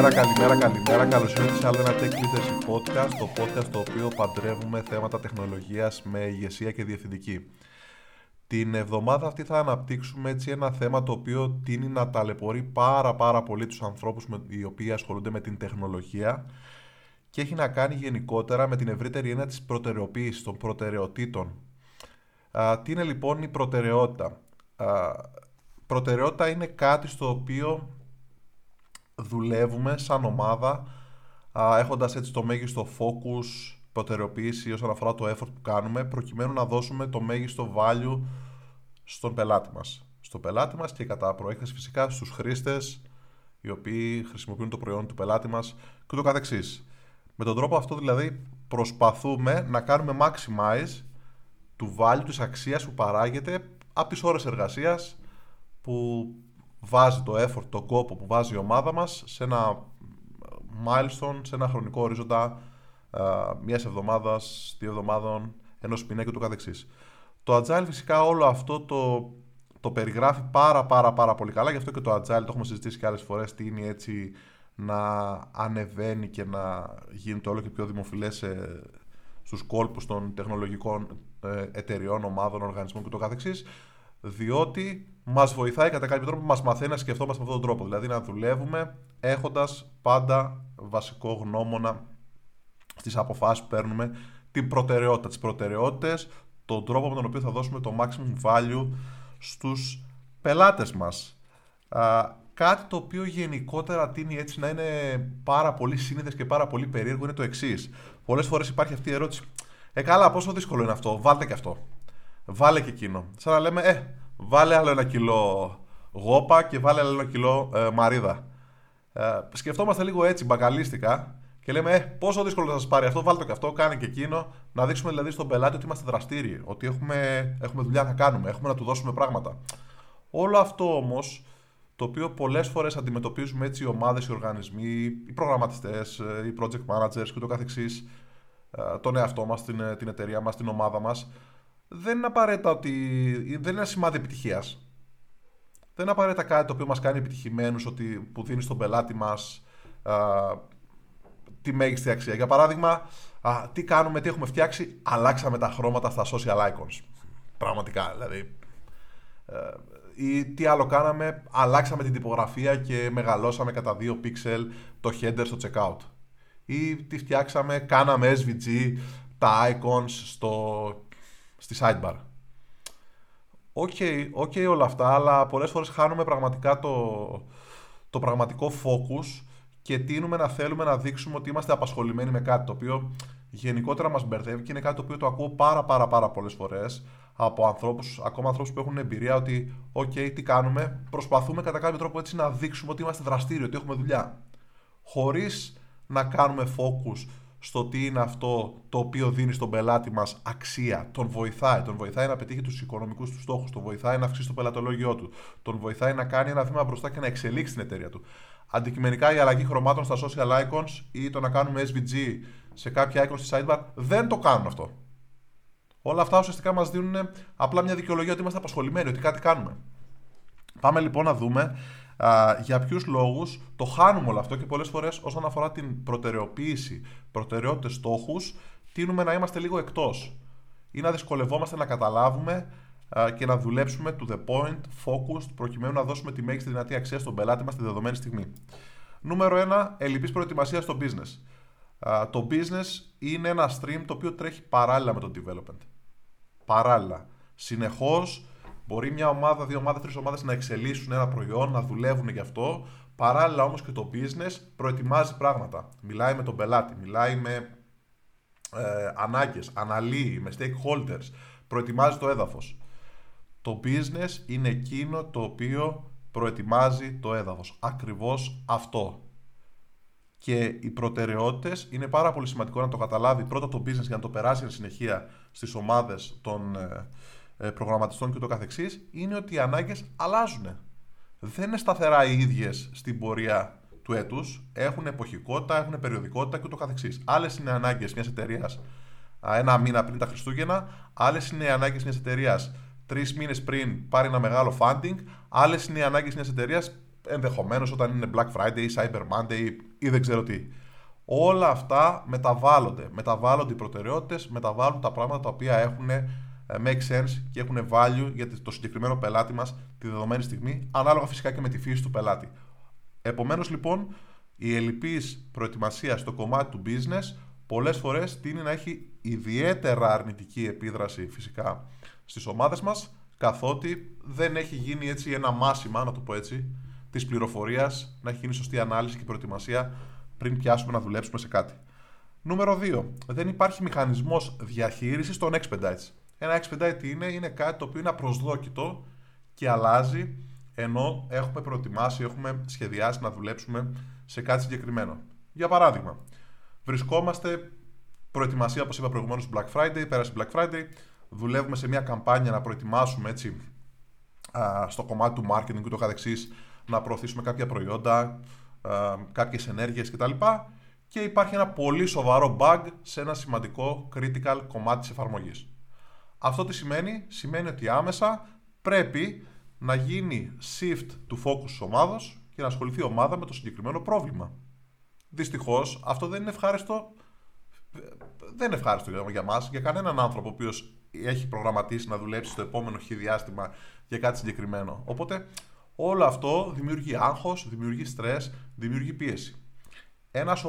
Καλημέρα, καλημέρα, καλημέρα. Καλώς ήρθατε σε άλλο ένα Tech Leadership Podcast, το podcast το οποίο παντρεύουμε θέματα τεχνολογίας με ηγεσία και διευθυντική. Την εβδομάδα αυτή θα αναπτύξουμε έτσι ένα θέμα το οποίο τίνει να ταλαιπωρεί πάρα πάρα πολύ τους ανθρώπους με, οι οποίοι ασχολούνται με την τεχνολογία και έχει να κάνει γενικότερα με την ευρύτερη έννοια της προτεραιοποίησης, των προτεραιοτήτων. Α, τι είναι λοιπόν η προτεραιότητα; Α, προτεραιότητα είναι κάτι στο οποίο δουλεύουμε σαν ομάδα α, έχοντας έτσι το μέγιστο focus, προτεραιοποίηση όσον αφορά το effort που κάνουμε προκειμένου να δώσουμε το μέγιστο value στον πελάτη μας. Στον πελάτη μας και κατά προέκταση φυσικά στους χρήστες οι οποίοι χρησιμοποιούν το προϊόν του πελάτη μας και το καθεξής. Με τον τρόπο αυτό δηλαδή προσπαθούμε να κάνουμε maximize του value της αξίας που παράγεται από τις ώρες εργασίας που βάζει το effort, το κόπο που βάζει η ομάδα μας σε ένα milestone, σε ένα χρονικό ορίζοντα μιας εβδομάδας, δύο εβδομάδων, ενός μήνα και το καθεξής. Το Agile φυσικά όλο αυτό το, το περιγράφει πάρα πάρα πάρα πολύ καλά, γι' αυτό και το Agile το έχουμε συζητήσει και άλλες φορές, τι είναι έτσι να ανεβαίνει και να γίνεται όλο και πιο δημοφιλές σε, στους κόλπους των τεχνολογικών ε, εταιριών, ομάδων, οργανισμών και το καθεξής, διότι μας βοηθάει κατά κάποιο τρόπο, μας μαθαίνει να σκεφτόμαστε με αυτόν τον τρόπο, δηλαδή να δουλεύουμε έχοντας πάντα βασικό γνώμονα στις αποφάσεις που παίρνουμε την προτεραιότητα, τις προτεραιότητες, τον τρόπο με τον οποίο θα δώσουμε το maximum value στους πελάτες μας. Α, κάτι το οποίο γενικότερα τίνει έτσι να είναι πάρα πολύ σύνηθες και πάρα πολύ περίεργο είναι το εξής. Πολλές φορές υπάρχει αυτή η ερώτηση, ε καλά πόσο δύσκολο είναι αυτό, βάλτε και αυτό, βάλε και εκείνο. Σαν να λέμε, ε, βάλε άλλο ένα κιλό γόπα και βάλε άλλο ένα κιλό ε, μαρίδα. Ε, σκεφτόμαστε λίγο έτσι μπακαλίστικα και λέμε, ε, πόσο δύσκολο θα σας πάρει αυτό, βάλτε το και αυτό, κάνει και εκείνο. Να δείξουμε δηλαδή στον πελάτη ότι είμαστε δραστήριοι, ότι έχουμε, έχουμε δουλειά να κάνουμε, έχουμε να του δώσουμε πράγματα. Όλο αυτό όμως, το οποίο πολλές φορές αντιμετωπίζουμε έτσι οι ομάδες, οι οργανισμοί, οι προγραμματιστές, οι project managers και το καθεξής, ε, τον εαυτό μας, την, την εταιρεία μας, την ομάδα μας, δεν είναι απαραίτητα ότι. δεν είναι ένα σημάδι επιτυχίας. Δεν είναι απαραίτητα κάτι το οποίο μας κάνει επιτυχημένους, που δίνει στον πελάτη μας τη μέγιστη αξία. Για παράδειγμα, α, τι κάνουμε, τι έχουμε φτιάξει, αλλάξαμε τα χρώματα στα social icons. Πραγματικά, δηλαδή. Ε, ή τι άλλο κάναμε, αλλάξαμε την τυπογραφία και μεγαλώσαμε κατά 2 pixel το header στο checkout. Ή τι φτιάξαμε, κάναμε SVG τα icons στο, στη sidebar. OK, okay, okay όλα αυτά, αλλά πολλές φορές χάνουμε πραγματικά το, το πραγματικό focus και τείνουμε να θέλουμε να δείξουμε ότι είμαστε απασχολημένοι με κάτι το οποίο γενικότερα μας μπερδεύει και είναι κάτι το οποίο το ακούω πάρα πάρα πάρα πολλές φορές από ανθρώπους, ακόμα ανθρώπους που έχουν εμπειρία ότι, OK, τι κάνουμε, προσπαθούμε κατά κάποιο τρόπο έτσι να δείξουμε ότι είμαστε δραστήριοι, ότι έχουμε δουλειά. Χωρίς να κάνουμε focus στο τι είναι αυτό το οποίο δίνει στον πελάτη μας αξία. Τον βοηθάει. Τον βοηθάει να πετύχει τους οικονομικούς τους στόχους. Τον βοηθάει να αυξήσει το πελατολόγιο του. Τον βοηθάει να κάνει ένα βήμα μπροστά και να εξελίξει την εταιρεία του αντικειμενικά η αλλαγή χρωμάτων στα social icons ή το να κάνουμε SVG σε κάποια icons στη sidebar δεν το κάνουν αυτό. Όλα αυτά ουσιαστικά μας δίνουν απλά μια δικαιολογία ότι είμαστε απασχολημένοι, ότι κάτι κάνουμε. Πάμε λοιπόν να δούμε α, για ποιους λόγους το χάνουμε όλο αυτό και πολλές φορές όσον αφορά την προτεραιοποίηση, προτεραιότητες, στόχους, τείνουμε να είμαστε λίγο εκτός ή να δυσκολευόμαστε να καταλάβουμε και να δουλέψουμε to the point, focused, προκειμένου να δώσουμε τη μέγιστη δυνατή αξία στον πελάτη μας τη δεδομένη στιγμή. Νούμερο 1. Ελλειπής προετοιμασίας στο business. Το business είναι ένα stream το οποίο τρέχει παράλληλα με το development. Παράλληλα. Συνεχώς μπορεί μια ομάδα, δύο ομάδες, τρεις ομάδες να εξελίσσουν ένα προϊόν, να δουλεύουν γι' αυτό. Παράλληλα όμως και το business προετοιμάζει πράγματα. Μιλάει με τον πελάτη, μιλάει με ε, ανάγκες, αναλύει με stakeholders, προετοιμάζει το έδαφος. Το business είναι εκείνο το οποίο προετοιμάζει το έδαφος. Ακριβώς αυτό. Και οι προτεραιότητες είναι πάρα πολύ σημαντικό να το καταλάβει πρώτα το business για να το περάσει εν συνεχεία στις ομάδες των ε, ε, προγραμματιστών και το καθεξής, είναι ότι οι ανάγκες αλλάζουν. Δεν είναι σταθερά οι ίδιες στην πορεία του έτους, έχουν εποχικότητα, έχουν περιοδικότητα και το καθεξής. Άλλες είναι ανάγκες μιας εταιρείας ένα μήνα πριν τα Χριστούγεννα, άλλες είναι οι ανάγκες μιας εταιρείας τρεις μήνες πριν πάρει ένα μεγάλο funding, άλλες είναι οι ανάγκες μιας εταιρείας ενδεχομένως όταν είναι Black Friday, Cyber Monday ή δεν ξέρω τι. Όλα αυτά μεταβάλλονται. Μεταβάλλονται οι προτεραιότητες, μεταβάλλουν τα πράγματα τα οποία έχουν ε, make sense και έχουν value για το συγκεκριμένο πελάτη μας τη δεδομένη στιγμή, ανάλογα φυσικά και με τη φύση του πελάτη. Επομένως λοιπόν, η ελληπή προετοιμασία στο κομμάτι του business πολλές φορές τίνει να έχει ιδιαίτερα αρνητική επίδραση φυσικά στις ομάδες μας, καθότι δεν έχει γίνει έτσι ένα μάσιμα, να το πω έτσι, της πληροφορίας, να έχει γίνει σωστή ανάλυση και προετοιμασία πριν πιάσουμε να δουλέψουμε σε κάτι. Νούμερο 2. Δεν υπάρχει μηχανισμός διαχείρισης των expedites. Ένα expedite τι είναι, είναι κάτι το οποίο είναι απροσδόκητο και αλλάζει ενώ έχουμε προετοιμάσει, έχουμε σχεδιάσει να δουλέψουμε σε κάτι συγκεκριμένο. Για παράδειγμα, βρισκόμαστε προετοιμασία, όπως είπα προηγουμένως, Black Friday, πέρασε Black Friday, δουλεύουμε σε μια καμπάνια να προετοιμάσουμε έτσι στο κομμάτι του marketing και το καθεξής, να προωθήσουμε κάποια προϊόντα, κάποιες ενέργειες κτλ. Και υπάρχει ένα πολύ σοβαρό bug σε ένα σημαντικό critical κομμάτι της εφαρμογής. Αυτό τι σημαίνει; Σημαίνει ότι άμεσα πρέπει να γίνει shift του focus της ομάδος και να ασχοληθεί η ομάδα με το συγκεκριμένο πρόβλημα. Δυστυχώς αυτό δεν είναι ευχάριστο δεν είναι ευχάριστο για μας, για κανέναν άνθρωπο ο οποίος έχει προγραμματίσει να δουλέψει στο επόμενο χι διάστημα για κάτι συγκεκριμένο. Οπότε όλο αυτό δημιουργεί άγχος, δημιουργεί στρες, δημιουργεί πίεση. Ένας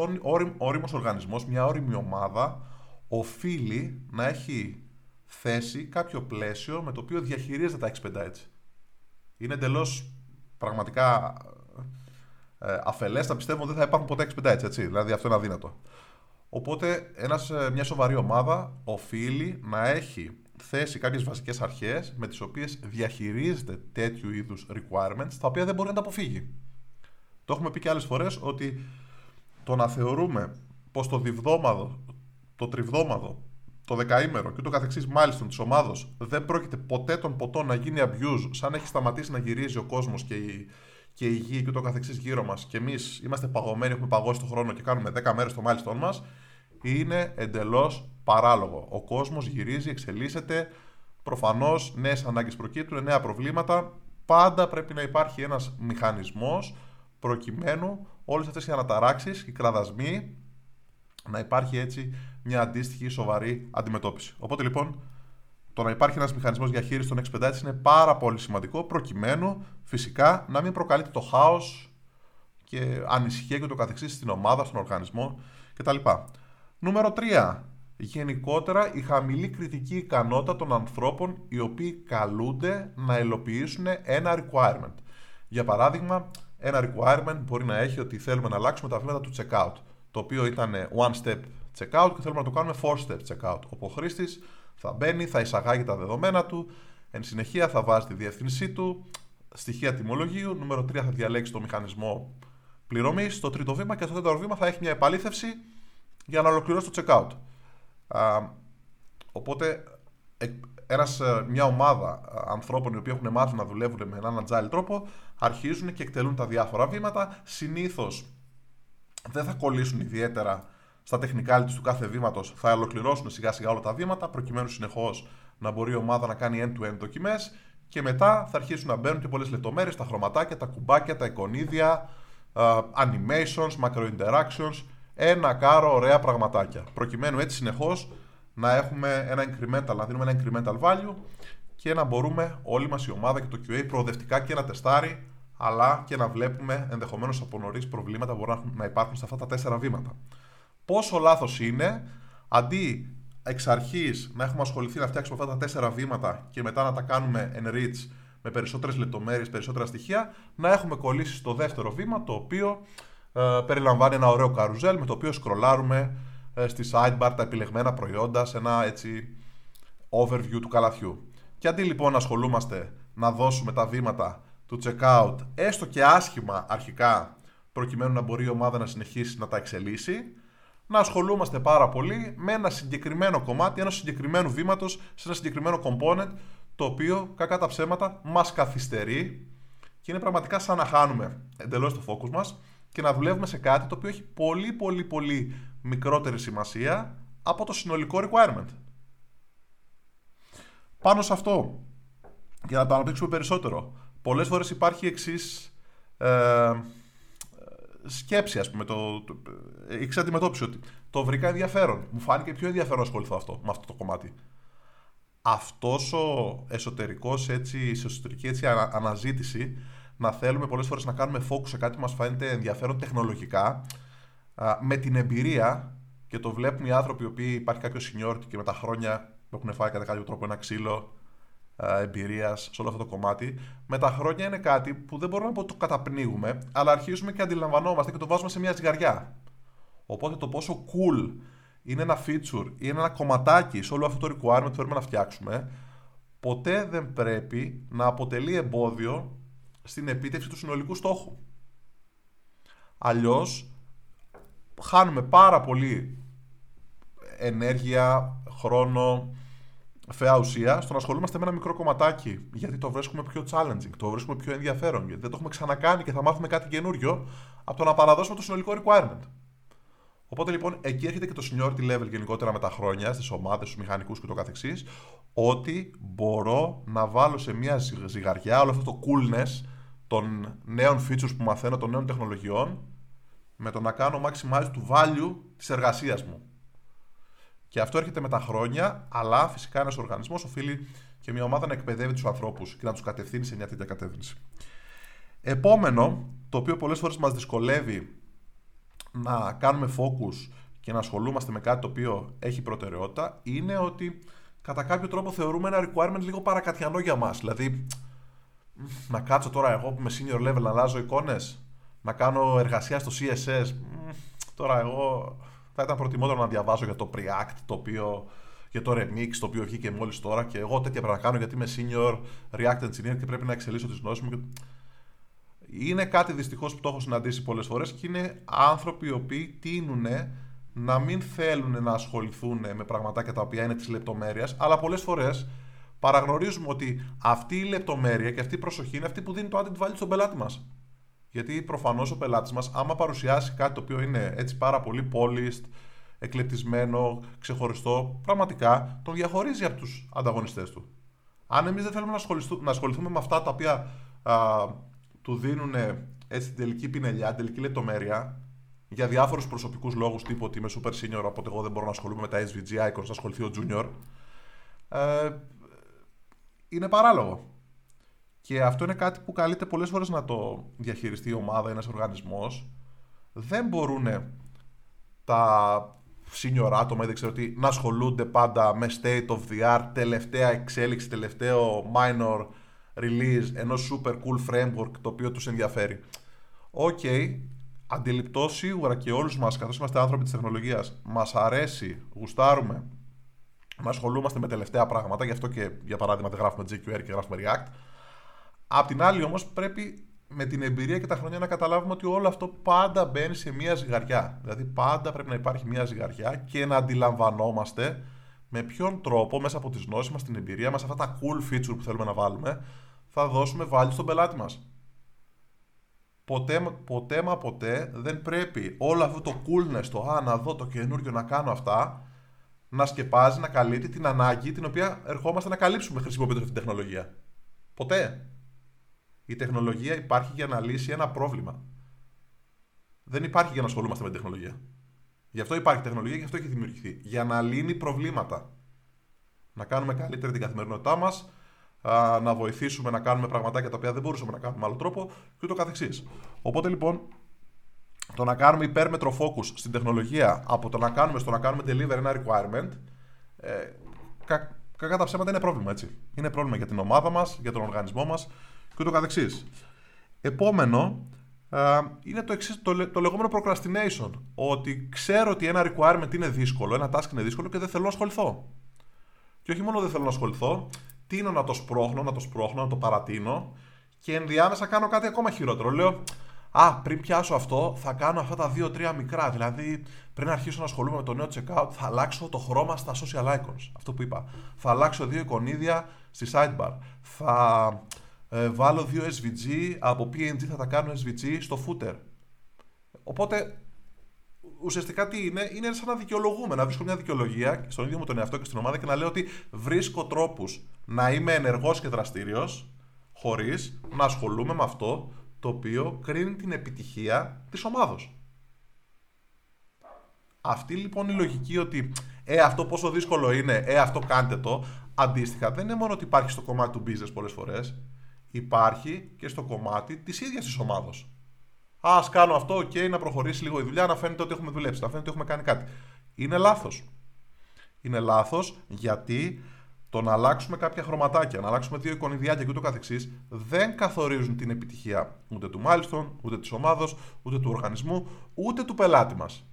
όριμος οργανισμός, μια όριμη ομάδα, οφείλει να έχει θέσει κάποιο πλαίσιο με το οποίο διαχειρίζεται τα expedites. Είναι εντελώς πραγματικά ε, αφελές, θα πιστεύω ότι δεν θα υπάρχουν ποτέ expedites, έτσι. Δηλαδή αυτό είναι αδύνατο. Οπότε ένας, ε, μια σοβαρή ομάδα οφείλει να έχει θέσει κάποιες βασικές αρχές με τις οποίες διαχειρίζεται τέτοιου είδους requirements τα οποία δεν μπορεί να τα αποφύγει. Το έχουμε πει και άλλες φορές ότι το να θεωρούμε πως το διβδόμαδο, το τριβδόμαδο, το δεκαήμερο και το καθεξής μάλιστα της ομάδος δεν πρόκειται ποτέ τον ποτό να γίνει abuse σαν έχει σταματήσει να γυρίζει ο κόσμος και η, και η γη και το καθεξής γύρω μας και εμείς είμαστε παγωμένοι, έχουμε παγώσει τον χρόνο και κάνουμε 10 μέρες το μάλιστον μας είναι εντελώς παράλογο. Ο κόσμος γυρίζει, εξελίσσεται, προφανώς νέες ανάγκες προκύπτουν, νέα προβλήματα. Πάντα πρέπει να υπάρχει ένας μηχανισμός προκειμένου όλες αυτές οι αναταράξεις, οι κραδασμοί, να υπάρχει έτσι μια αντίστοιχη σοβαρή αντιμετώπιση. Οπότε λοιπόν το να υπάρχει ένας μηχανισμός διαχείρισης των εξπεντάτων είναι πάρα πολύ σημαντικό προκειμένου φυσικά να μην προκαλείται το χάος και ανησυχία και το καθεξής στην ομάδα, στον οργανισμό κτλ. Νούμερο 3. Γενικότερα η χαμηλή κριτική ικανότητα των ανθρώπων οι οποίοι καλούνται να υλοποιήσουν ένα requirement. Για παράδειγμα, ένα requirement μπορεί να έχει ότι θέλουμε να αλλάξουμε τα βήματα του checkout, το οποίο ήταν one step checkout και θέλουμε να το κάνουμε four step checkout. Όπου ο χρήστη θα μπαίνει, θα εισαγάγει τα δεδομένα του, εν συνεχεία θα βάζει τη διεύθυνσή του, στοιχεία τιμολογίου, νούμερο 3 θα διαλέξει το μηχανισμό πληρωμής, στο τρίτο βήμα και στο τέταρτο βήμα θα έχει μια επαλήθευση για να ολοκληρώσει το checkout. Α, οπότε, ένας, ε, μια ομάδα ανθρώπων οι οποίοι έχουν μάθει να δουλεύουν με έναν agile τρόπο αρχίζουν και εκτελούν τα διάφορα βήματα. Συνήθως δεν θα κολλήσουν ιδιαίτερα στα τεχνικά του κάθε βήματος, θα ολοκληρώσουν σιγά σιγά όλα τα βήματα προκειμένου συνεχώς να μπορεί η ομάδα να κάνει end-to-end δοκιμές και μετά θα αρχίσουν να μπαίνουν και πολλές λεπτομέρειες, τα χρωματάκια, τα κουμπάκια, τα εικονίδια, uh, animations, macro interactions ένα κάρο ωραία πραγματάκια. Προκειμένου έτσι συνεχώς να έχουμε ένα incremental, να δίνουμε ένα incremental value και να μπορούμε όλη μας η ομάδα και το QA προοδευτικά και να τεστάρει, αλλά και να βλέπουμε ενδεχομένως από νωρίς προβλήματα που μπορούν να υπάρχουν σε αυτά τα τέσσερα βήματα. Πόσο λάθος είναι αντί εξ αρχής να έχουμε ασχοληθεί να φτιάξουμε αυτά τα τέσσερα βήματα και μετά να τα κάνουμε enrich με περισσότερες λεπτομέρειες, περισσότερα στοιχεία, να έχουμε κολλήσει στο δεύτερο βήμα, το οποίο ε, περιλαμβάνει ένα ωραίο καρουζέλ με το οποίο σκρολάρουμε ε, στη sidebar τα επιλεγμένα προϊόντα σε ένα έτσι overview του καλαθιού. Και αντί λοιπόν να ασχολούμαστε να δώσουμε τα βήματα του checkout έστω και άσχημα αρχικά προκειμένου να μπορεί η ομάδα να συνεχίσει να τα εξελίσσει, να ασχολούμαστε πάρα πολύ με ένα συγκεκριμένο κομμάτι, ένα συγκεκριμένο βήματος σε ένα συγκεκριμένο component το οποίο κακά τα ψέματα μας καθυστερεί και είναι πραγματικά σαν να χάνουμε εντελώς το focus μας και να δουλεύουμε σε κάτι το οποίο έχει πολύ πολύ πολύ μικρότερη σημασία από το συνολικό requirement. Πάνω σε αυτό, για να το αναπτύξουμε περισσότερο, πολλές φορές υπάρχει εξής ε, σκέψη, ας πούμε, το, το, έχει αντιμετώπιση ότι το βρήκα ενδιαφέρον. Μου φάνηκε πιο ενδιαφέρον να ασχοληθώ αυτό, με αυτό το κομμάτι. Αυτός ο εσωτερικός έτσι, εσωτερική έτσι, αναζήτηση να θέλουμε πολλές φορές να κάνουμε focus σε κάτι που μας φαίνεται ενδιαφέρον τεχνολογικά, με την εμπειρία και το βλέπουν οι άνθρωποι οι οποίοι υπάρχει κάποιος seniority και με τα χρόνια έχουν φάει κατά κάποιο τρόπο ένα ξύλο εμπειρίας σε όλο αυτό το κομμάτι. Με τα χρόνια είναι κάτι που δεν μπορούμε να πω ότι το καταπνίγουμε, αλλά αρχίζουμε και αντιλαμβανόμαστε και το βάζουμε σε μια ζυγαριά. Οπότε το πόσο cool είναι ένα feature ή είναι ένα κομματάκι σε όλο αυτό το requirement που θέλουμε να φτιάξουμε, ποτέ δεν πρέπει να αποτελεί εμπόδιο στην επίτευξη του συνολικού στόχου. Αλλιώς χάνουμε πάρα πολύ ενέργεια, χρόνο, φαιά ουσία στο να ασχολούμαστε με ένα μικρό κομματάκι. Γιατί το βρίσκουμε πιο challenging, το βρίσκουμε πιο ενδιαφέρον, γιατί δεν το έχουμε ξανακάνει και θα μάθουμε κάτι καινούριο από το να παραδώσουμε το συνολικό requirement. Οπότε λοιπόν εκεί έρχεται και το seniority level γενικότερα με τα χρόνια, στις ομάδες, στους μηχανικούς και το καθεξής, ότι μπορώ να βάλω σε μια ζυγαριά όλο αυτό το coolness των νέων features που μαθαίνω, των νέων τεχνολογιών, με το να κάνω maximize του value της εργασίας μου. Και αυτό έρχεται με τα χρόνια, αλλά φυσικά ένας οργανισμός οφείλει και μια ομάδα να εκπαιδεύει τους ανθρώπους και να τους κατευθύνει σε μια τέτοια κατεύθυνση. Επόμενο, το οποίο πολλές φορές μας δυσκολεύει να κάνουμε focus και να ασχολούμαστε με κάτι το οποίο έχει προτεραιότητα, είναι ότι κατά κάποιο τρόπο θεωρούμε ένα requirement λίγο παρακατιανό για μας. Δηλαδή, να κάτσω τώρα εγώ που είμαι senior level να αλλάζω εικόνες, να κάνω εργασία στο CSS. Τώρα εγώ θα ήταν προτιμότερο να διαβάζω για το Preact, το οποίο, για το Remix, το οποίο βγήκε μόλις τώρα και εγώ τέτοια πρέπει να κάνω γιατί είμαι senior React engineer και πρέπει να εξελίσσω τις γνώσεις μου. Είναι κάτι δυστυχώς που το έχω συναντήσει πολλές φορές και είναι άνθρωποι οι οποίοι τείνουν να μην θέλουν να ασχοληθούν με πραγματάκια τα οποία είναι της λεπτομέρειας, αλλά πολλές φορές παραγνωρίζουμε ότι αυτή η λεπτομέρεια και αυτή η προσοχή είναι αυτή που δίνει το added value στον πελάτη μας. Γιατί προφανώς ο πελάτης μας, άμα παρουσιάσει κάτι το οποίο είναι έτσι πάρα πολύ polished, εκλεπτισμένο, ξεχωριστό, πραγματικά τον διαχωρίζει από τους ανταγωνιστές του. Αν εμείς δεν θέλουμε να ασχοληθούμε, με αυτά τα οποία α, του δίνουν έτσι την τελική πινελιά, την τελική λεπτομέρεια, για διάφορους προσωπικούς λόγους, τύπου ότι είμαι super senior, οπότε εγώ δεν μπορώ να ασχολούμαι με τα SVG icons, να ασχοληθεί ο junior. Ε, είναι παράλογο. Και αυτό είναι κάτι που καλείται πολλές φορές να το διαχειριστεί η ομάδα, ένας οργανισμός. Δεν μπορούν τα senior άτομα ή δεν ξέρω τι να ασχολούνται πάντα με state of the art, τελευταία εξέλιξη, τελευταίο minor release ενός super cool framework το οποίο τους ενδιαφέρει. OK, okay, αντιληπτό σίγουρα και όλους μας, καθώς είμαστε άνθρωποι της τεχνολογίας, μας αρέσει, γουστάρουμε να ασχολούμαστε με τελευταία πράγματα, γι' αυτό και για παράδειγμα δεν γράφουμε jQuery και γράφουμε React. Απ' την άλλη όμως πρέπει με την εμπειρία και τα χρόνια να καταλάβουμε ότι όλο αυτό πάντα μπαίνει σε μια ζυγαριά. Δηλαδή πάντα πρέπει να υπάρχει μια ζυγαριά και να αντιλαμβανόμαστε με ποιον τρόπο μέσα από τις γνώσεις μας, την εμπειρία μας, αυτά τα cool feature που θέλουμε να βάλουμε, θα δώσουμε βάλει στον πελάτη μας. Ποτέ, ποτέ μα ποτέ δεν πρέπει όλο αυτό το coolness, το α, να δω το καινούριο, να κάνω αυτά, να σκεπάζει, να καλύπτει την ανάγκη την οποία ερχόμαστε να καλύψουμε χρησιμοποιώντας αυτή την τεχνολογία. Ποτέ. Η τεχνολογία υπάρχει για να λύσει ένα πρόβλημα. Δεν υπάρχει για να ασχολούμαστε με την τεχνολογία. Γι' αυτό υπάρχει τεχνολογία, γι' αυτό έχει δημιουργηθεί. Για να λύνει προβλήματα. Να κάνουμε καλύτερη την καθημερινότητά μας, να βοηθήσουμε να κάνουμε πραγματάκια τα οποία δεν μπορούσαμε να κάνουμε με άλλο τρόπο και ούτω καθεξής. Οπότε λοιπόν, το να κάνουμε υπέρμετρο focus στην τεχνολογία από το να κάνουμε στο να κάνουμε deliver ένα requirement, ε, κα, κακά τα ψέματα είναι πρόβλημα, έτσι. Είναι πρόβλημα για την ομάδα μας, για τον οργανισμό μας και ούτω καθεξής. Επόμενο, είναι το, εξής, το, το λεγόμενο procrastination. Ότι ξέρω ότι ένα requirement είναι δύσκολο, ένα task είναι δύσκολο και δεν θέλω να ασχοληθώ. Και όχι μόνο δεν θέλω να ασχοληθώ, τίνω να το σπρώχνω, να το σπρώχνω, να το παρατείνω και ενδιάμεσα κάνω κάτι ακόμα χειρότερο. Λέω, Α, πριν πιάσω αυτό, θα κάνω αυτά τα δύο-τρία μικρά. Δηλαδή, πριν αρχίσω να ασχολούμαι με το νέο checkout, θα αλλάξω το χρώμα στα social icons. Αυτό που είπα. Θα αλλάξω δύο εικονίδια στη sidebar. Θα ε, βάλω δύο SVG, από PNG θα τα κάνω SVG στο footer. Οπότε, ουσιαστικά τι είναι, είναι σαν να δικαιολογούμε, να βρίσκω μια δικαιολογία στον ίδιο μου τον εαυτό και στην ομάδα και να λέω ότι βρίσκω τρόπους να είμαι ενεργός και δραστήριος, χωρίς να ασχολούμαι με αυτό το οποίο κρίνει την επιτυχία της ομάδος. Αυτή λοιπόν η λογική ότι ε, αυτό πόσο δύσκολο είναι, ε, αυτό κάντε το, αντίστοιχα δεν είναι μόνο ότι υπάρχει στο κομμάτι του business πολλές φορές, υπάρχει και στο κομμάτι της ίδιας της ομάδος. Α κάνω αυτό, OK, να προχωρήσει λίγο η δουλειά, να φαίνεται ότι έχουμε δουλέψει, να φαίνεται ότι έχουμε κάνει κάτι. Είναι λάθος. Είναι λάθος γιατί το να αλλάξουμε κάποια χρωματάκια, να αλλάξουμε δύο εικονιδιάκια και ούτω καθεξής, δεν καθορίζουν την επιτυχία ούτε του milestone, ούτε της ομάδος, ούτε του οργανισμού, ούτε του πελάτη μας.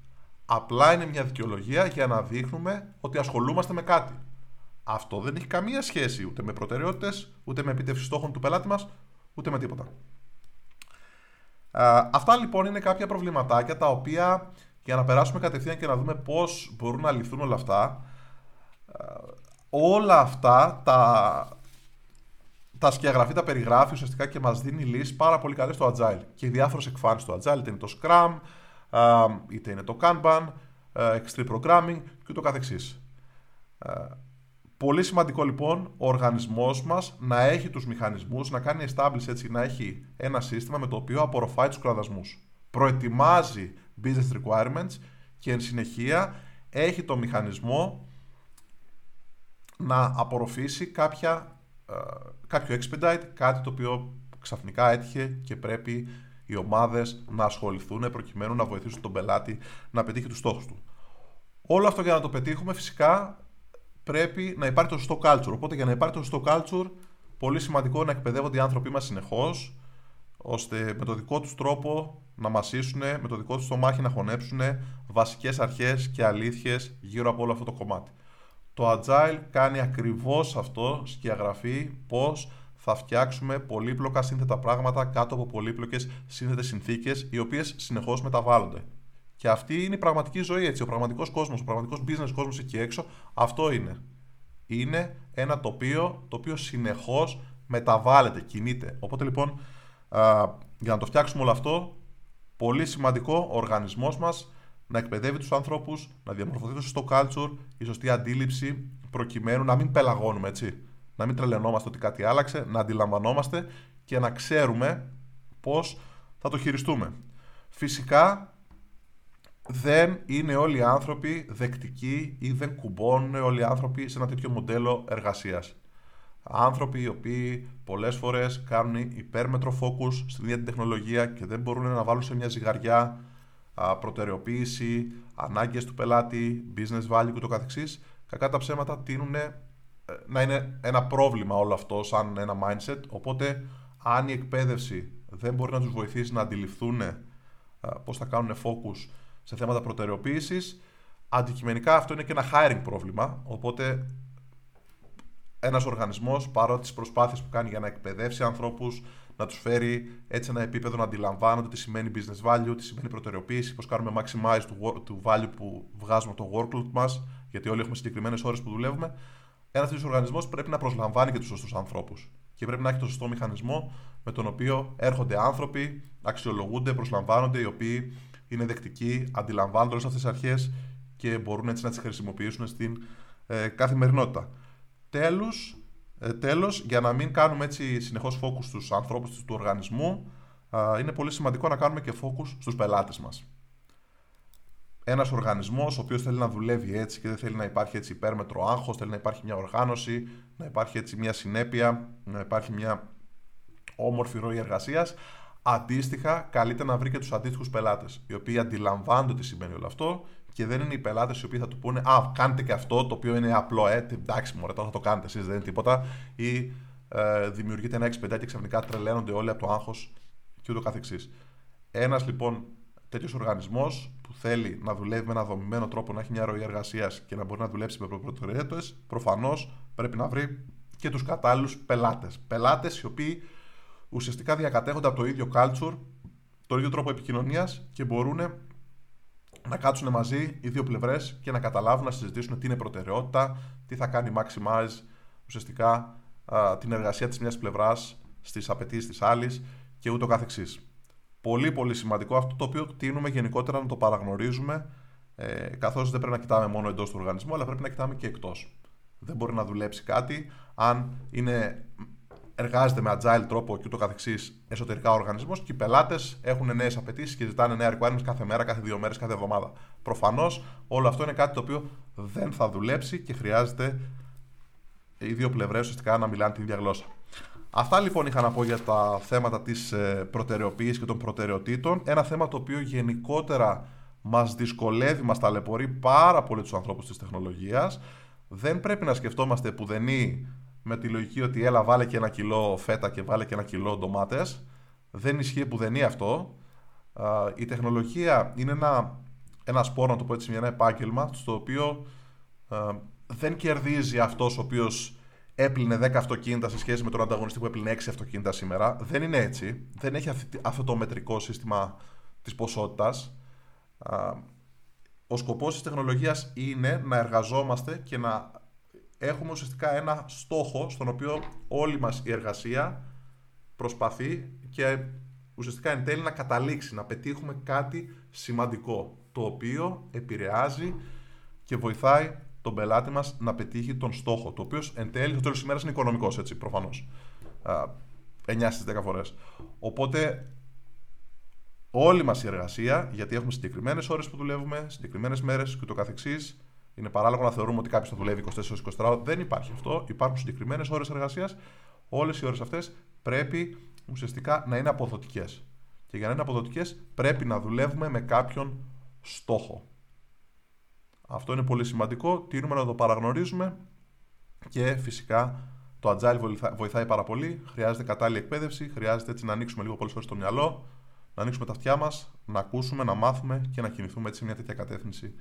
Απλά είναι μια δικαιολογία για να δείχνουμε ότι ασχολούμαστε με κάτι. Αυτό δεν έχει καμία σχέση ούτε με προτεραιότητες, ούτε με επίτευξη στόχων του πελάτη μας, ούτε με τίποτα. αυτά λοιπόν είναι κάποια προβληματάκια τα οποία για να περάσουμε κατευθείαν και να δούμε πώς μπορούν να λυθούν όλα αυτά όλα αυτά τα, τα σκιαγραφεί, τα περιγράφει ουσιαστικά και μας δίνει λύσεις πάρα πολύ καλές στο Agile και διάφορες εκφάνσεις στο Agile, είτε είναι το Scrum, είτε είναι το Kanban, Extreme Programming και το καθεξής. Πολύ σημαντικό λοιπόν ο οργανισμός μας να έχει τους μηχανισμούς, να κάνει establish έτσι, να έχει ένα σύστημα με το οποίο απορροφάει τους κραδασμούς. Προετοιμάζει business requirements και εν συνεχεία έχει το μηχανισμό να απορροφήσει κάποια, ε, κάποιο expedite, κάτι το οποίο ξαφνικά έτυχε και πρέπει οι ομάδες να ασχοληθούν προκειμένου να βοηθήσουν τον πελάτη να πετύχει τους στόχους του. Όλο αυτό για να το πετύχουμε φυσικά πρέπει να υπάρχει το σωστό culture. Οπότε για να υπάρχει το σωστό culture, πολύ σημαντικό να εκπαιδεύονται οι άνθρωποι μας συνεχώς, ώστε με το δικό τους τρόπο να μασίσουν, με το δικό τους το μάχη να χωνέψουν βασικές αρχές και αλήθειες γύρω από όλο αυτό το κομμάτι. Το Agile κάνει ακριβώς αυτό, σκιαγραφεί πώς θα φτιάξουμε πολύπλοκα σύνθετα πράγματα κάτω από πολύπλοκες σύνθετες συνθήκες οι οποίες συνεχώς μεταβάλλονται. Και αυτή είναι η πραγματική ζωή έτσι, ο πραγματικός κόσμος, ο πραγματικός business κόσμος εκεί έξω, αυτό είναι. Είναι ένα τοπίο το οποίο συνεχώς μεταβάλλεται, κινείται. Οπότε λοιπόν, για να το φτιάξουμε όλο αυτό, πολύ σημαντικό ο οργανισμός μας να εκπαιδεύει τους ανθρώπους, να διαμορφωθεί το σωστό culture, η σωστή αντίληψη, προκειμένου να μην πελαγώνουμε έτσι. Να μην τρελαινόμαστε ότι κάτι άλλαξε, να αντιλαμβανόμαστε και να ξέρουμε πώς θα το χειριστούμε. Φυσικά δεν είναι όλοι οι άνθρωποι δεκτικοί ή δεν κουμπώνουν όλοι οι άνθρωποι σε ένα τέτοιο μοντέλο εργασίας. Άνθρωποι οι οποίοι πολλές φορές κάνουν υπέρμετρο focus στην ίδια την τεχνολογία και δεν μπορούν να βάλουν σε μια ζυγαριά προτεραιοποίηση, ανάγκες του πελάτη, business value και το καθεξής, κακά τα ψέματα τείνουν ε, να είναι ένα πρόβλημα όλο αυτό σαν ένα mindset, οπότε αν η εκπαίδευση δεν μπορεί να τους βοηθήσει να αντιληφθούν ε, πώς θα κάνουν focus σε θέματα προτεραιοποίησης, αντικειμενικά αυτό είναι και ένα hiring πρόβλημα, οπότε ένας οργανισμός παρότι τις προσπάθειες που κάνει για να εκπαιδεύσει ανθρώπους, να τους φέρει έτσι ένα επίπεδο να αντιλαμβάνονται τι σημαίνει business value, τι σημαίνει προτεραιοποίηση, πώς κάνουμε maximize του, του value που βγάζουμε από το workload μας, γιατί όλοι έχουμε συγκεκριμένες ώρες που δουλεύουμε. Ένας τέτοιος οργανισμός πρέπει να προσλαμβάνει και τους σωστούς ανθρώπους. Και πρέπει να έχει το σωστό μηχανισμό με τον οποίο έρχονται άνθρωποι, αξιολογούνται, προσλαμβάνονται, οι οποίοι είναι δεκτικοί, αντιλαμβάνονται όλες αυτές τις αρχές και μπορούν έτσι να τις χρησιμοποιήσουν στην ε, καθημερινότητα. Τέλος, ε, τέλος, για να μην κάνουμε έτσι συνεχώς focus στους ανθρώπους τους οργανισμού, είναι πολύ σημαντικό να κάνουμε και focus στους πελάτες μας. Ένας οργανισμός ο οποίος θέλει να δουλεύει έτσι και δεν θέλει να υπάρχει έτσι υπέρμετρο άγχος, θέλει να υπάρχει μια οργάνωση, να υπάρχει έτσι μια συνέπεια, να υπάρχει μια όμορφη ροή εργασίας. Αντίστοιχα, καλείται να βρει και τους αντίστοιχους πελάτες, οι οποίοι αντιλαμβάνονται τι σημαίνει όλο αυτό και δεν είναι οι πελάτες οι οποίοι θα του πούνε Α, κάντε και αυτό το οποίο είναι απλό, ε, εντάξει, μωρέ, τώρα θα το κάνετε εσείς, δεν είναι τίποτα. Ή ε, δημιουργείται ένα εξπεντά και ξαφνικά τρελαίνονται όλοι από το άγχος και ούτω καθεξής. Ένας λοιπόν τέτοιος οργανισμός που θέλει να δουλεύει με ένα δομημένο τρόπο, να έχει μια ροή εργασίας και να μπορεί να δουλέψει με προτεραιότητες, προφανώς πρέπει να βρει και τους κατάλληλους πελάτες. Πελάτες οι οποίοι ουσιαστικά διακατέχονται από το ίδιο culture, το ίδιο τρόπο επικοινωνίας και μπορούν να κάτσουν μαζί οι δύο πλευρές και να καταλάβουν, να συζητήσουν τι είναι προτεραιότητα, τι θα κάνει maximize ουσιαστικά την εργασία της μιας πλευράς στις απαιτήσεις της άλλης και ούτω καθεξής. Πολύ πολύ σημαντικό αυτό το οποίο τείνουμε γενικότερα να το παραγνωρίζουμε ε, καθώς δεν πρέπει να κοιτάμε μόνο εντός του οργανισμού αλλά πρέπει να κοιτάμε και εκτός. Δεν μπορεί να δουλέψει κάτι αν είναι εργάζεται με agile τρόπο και ούτω καθεξής εσωτερικά ο οργανισμός και οι πελάτες έχουν νέες απαιτήσεις και ζητάνε νέα requirements κάθε μέρα, κάθε δύο μέρες, κάθε εβδομάδα. Προφανώς όλο αυτό είναι κάτι το οποίο δεν θα δουλέψει και χρειάζεται οι δύο πλευρές ουσιαστικά να μιλάνε την ίδια γλώσσα. Αυτά λοιπόν είχα να πω για τα θέματα της ε, προτεραιοποίησης και των προτεραιοτήτων. Ένα θέμα το οποίο γενικότερα μας δυσκολεύει, μας ταλαιπωρεί πάρα πολύ τους ανθρώπους της τεχνολογίας. Δεν πρέπει να σκεφτόμαστε πουδενή με τη λογική ότι έλα βάλε και ένα κιλό φέτα και βάλε και ένα κιλό ντομάτες. Δεν ισχύει πουδενή αυτό. Η τεχνολογία είναι ένα, ένα σπόρο, να το πω έτσι, ένα επάγγελμα στο οποίο δεν κερδίζει αυτός ο οποίος έπλυνε 10 αυτοκίνητα σε σχέση με τον ανταγωνιστή που έπλυνε 6 αυτοκίνητα σήμερα. Δεν είναι έτσι. Δεν έχει αυτό το μετρικό σύστημα της ποσότητας. Ο σκοπός της τεχνολογίας είναι να εργαζόμαστε και να έχουμε ουσιαστικά ένα στόχο στον οποίο όλη μας η εργασία προσπαθεί και ουσιαστικά εν τέλει να καταλήξει, να πετύχουμε κάτι σημαντικό, το οποίο επηρεάζει και βοηθάει τον πελάτη μας να πετύχει τον στόχο, το οποίο εν τέλει στο τέλος της ημέρας είναι οικονομικός, έτσι, προφανώς. 9 στις 10 φορές. Οπότε όλη μας η εργασία, γιατί έχουμε συγκεκριμένες ώρες που δουλεύουμε, συγκεκριμένες μέρες και το καθεξής, είναι παράλογο να θεωρούμε ότι κάποιος θα δουλεύει 24 24 Δεν υπάρχει αυτό. Υπάρχουν συγκεκριμένες ώρες εργασίας. Όλες οι ώρες αυτές πρέπει ουσιαστικά να είναι αποδοτικές. Και για να είναι αποδοτικές πρέπει να δουλεύουμε με κάποιον στόχο. Αυτό είναι πολύ σημαντικό. Τίνουμε να το παραγνωρίζουμε και φυσικά το agile βοηθάει πάρα πολύ. Χρειάζεται κατάλληλη εκπαίδευση. Χρειάζεται έτσι να ανοίξουμε λίγο πολλές φορές το μυαλό, να ανοίξουμε τα αυτιά μας, να ακούσουμε, να μάθουμε και να κινηθούμε έτσι σε μια τέτοια κατεύθυνση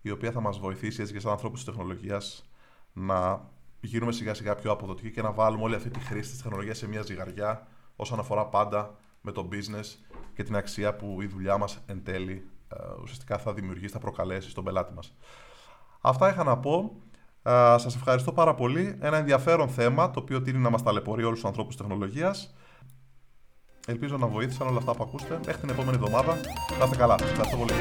η οποία θα μας βοηθήσει έτσι και σαν ανθρώπου της τεχνολογίας να γίνουμε σιγά σιγά πιο αποδοτικοί και να βάλουμε όλη αυτή τη χρήση της τεχνολογίας σε μια ζυγαριά όσον αφορά πάντα με το business και την αξία που η δουλειά μας εν τέλει ε, ουσιαστικά θα δημιουργήσει, θα προκαλέσει στον πελάτη μας. Αυτά είχα να πω. Ε, Σας ευχαριστώ πάρα πολύ. Ένα ενδιαφέρον θέμα το οποίο τίνει να μας ταλαιπωρεί όλους τους ανθρώπους της τεχνολογίας. Ελπίζω να βοήθησαν όλα αυτά που ακούσετε. Μέχρι την επόμενη εβδομάδα. Να είστε καλά. Ευχαριστώ πολύ.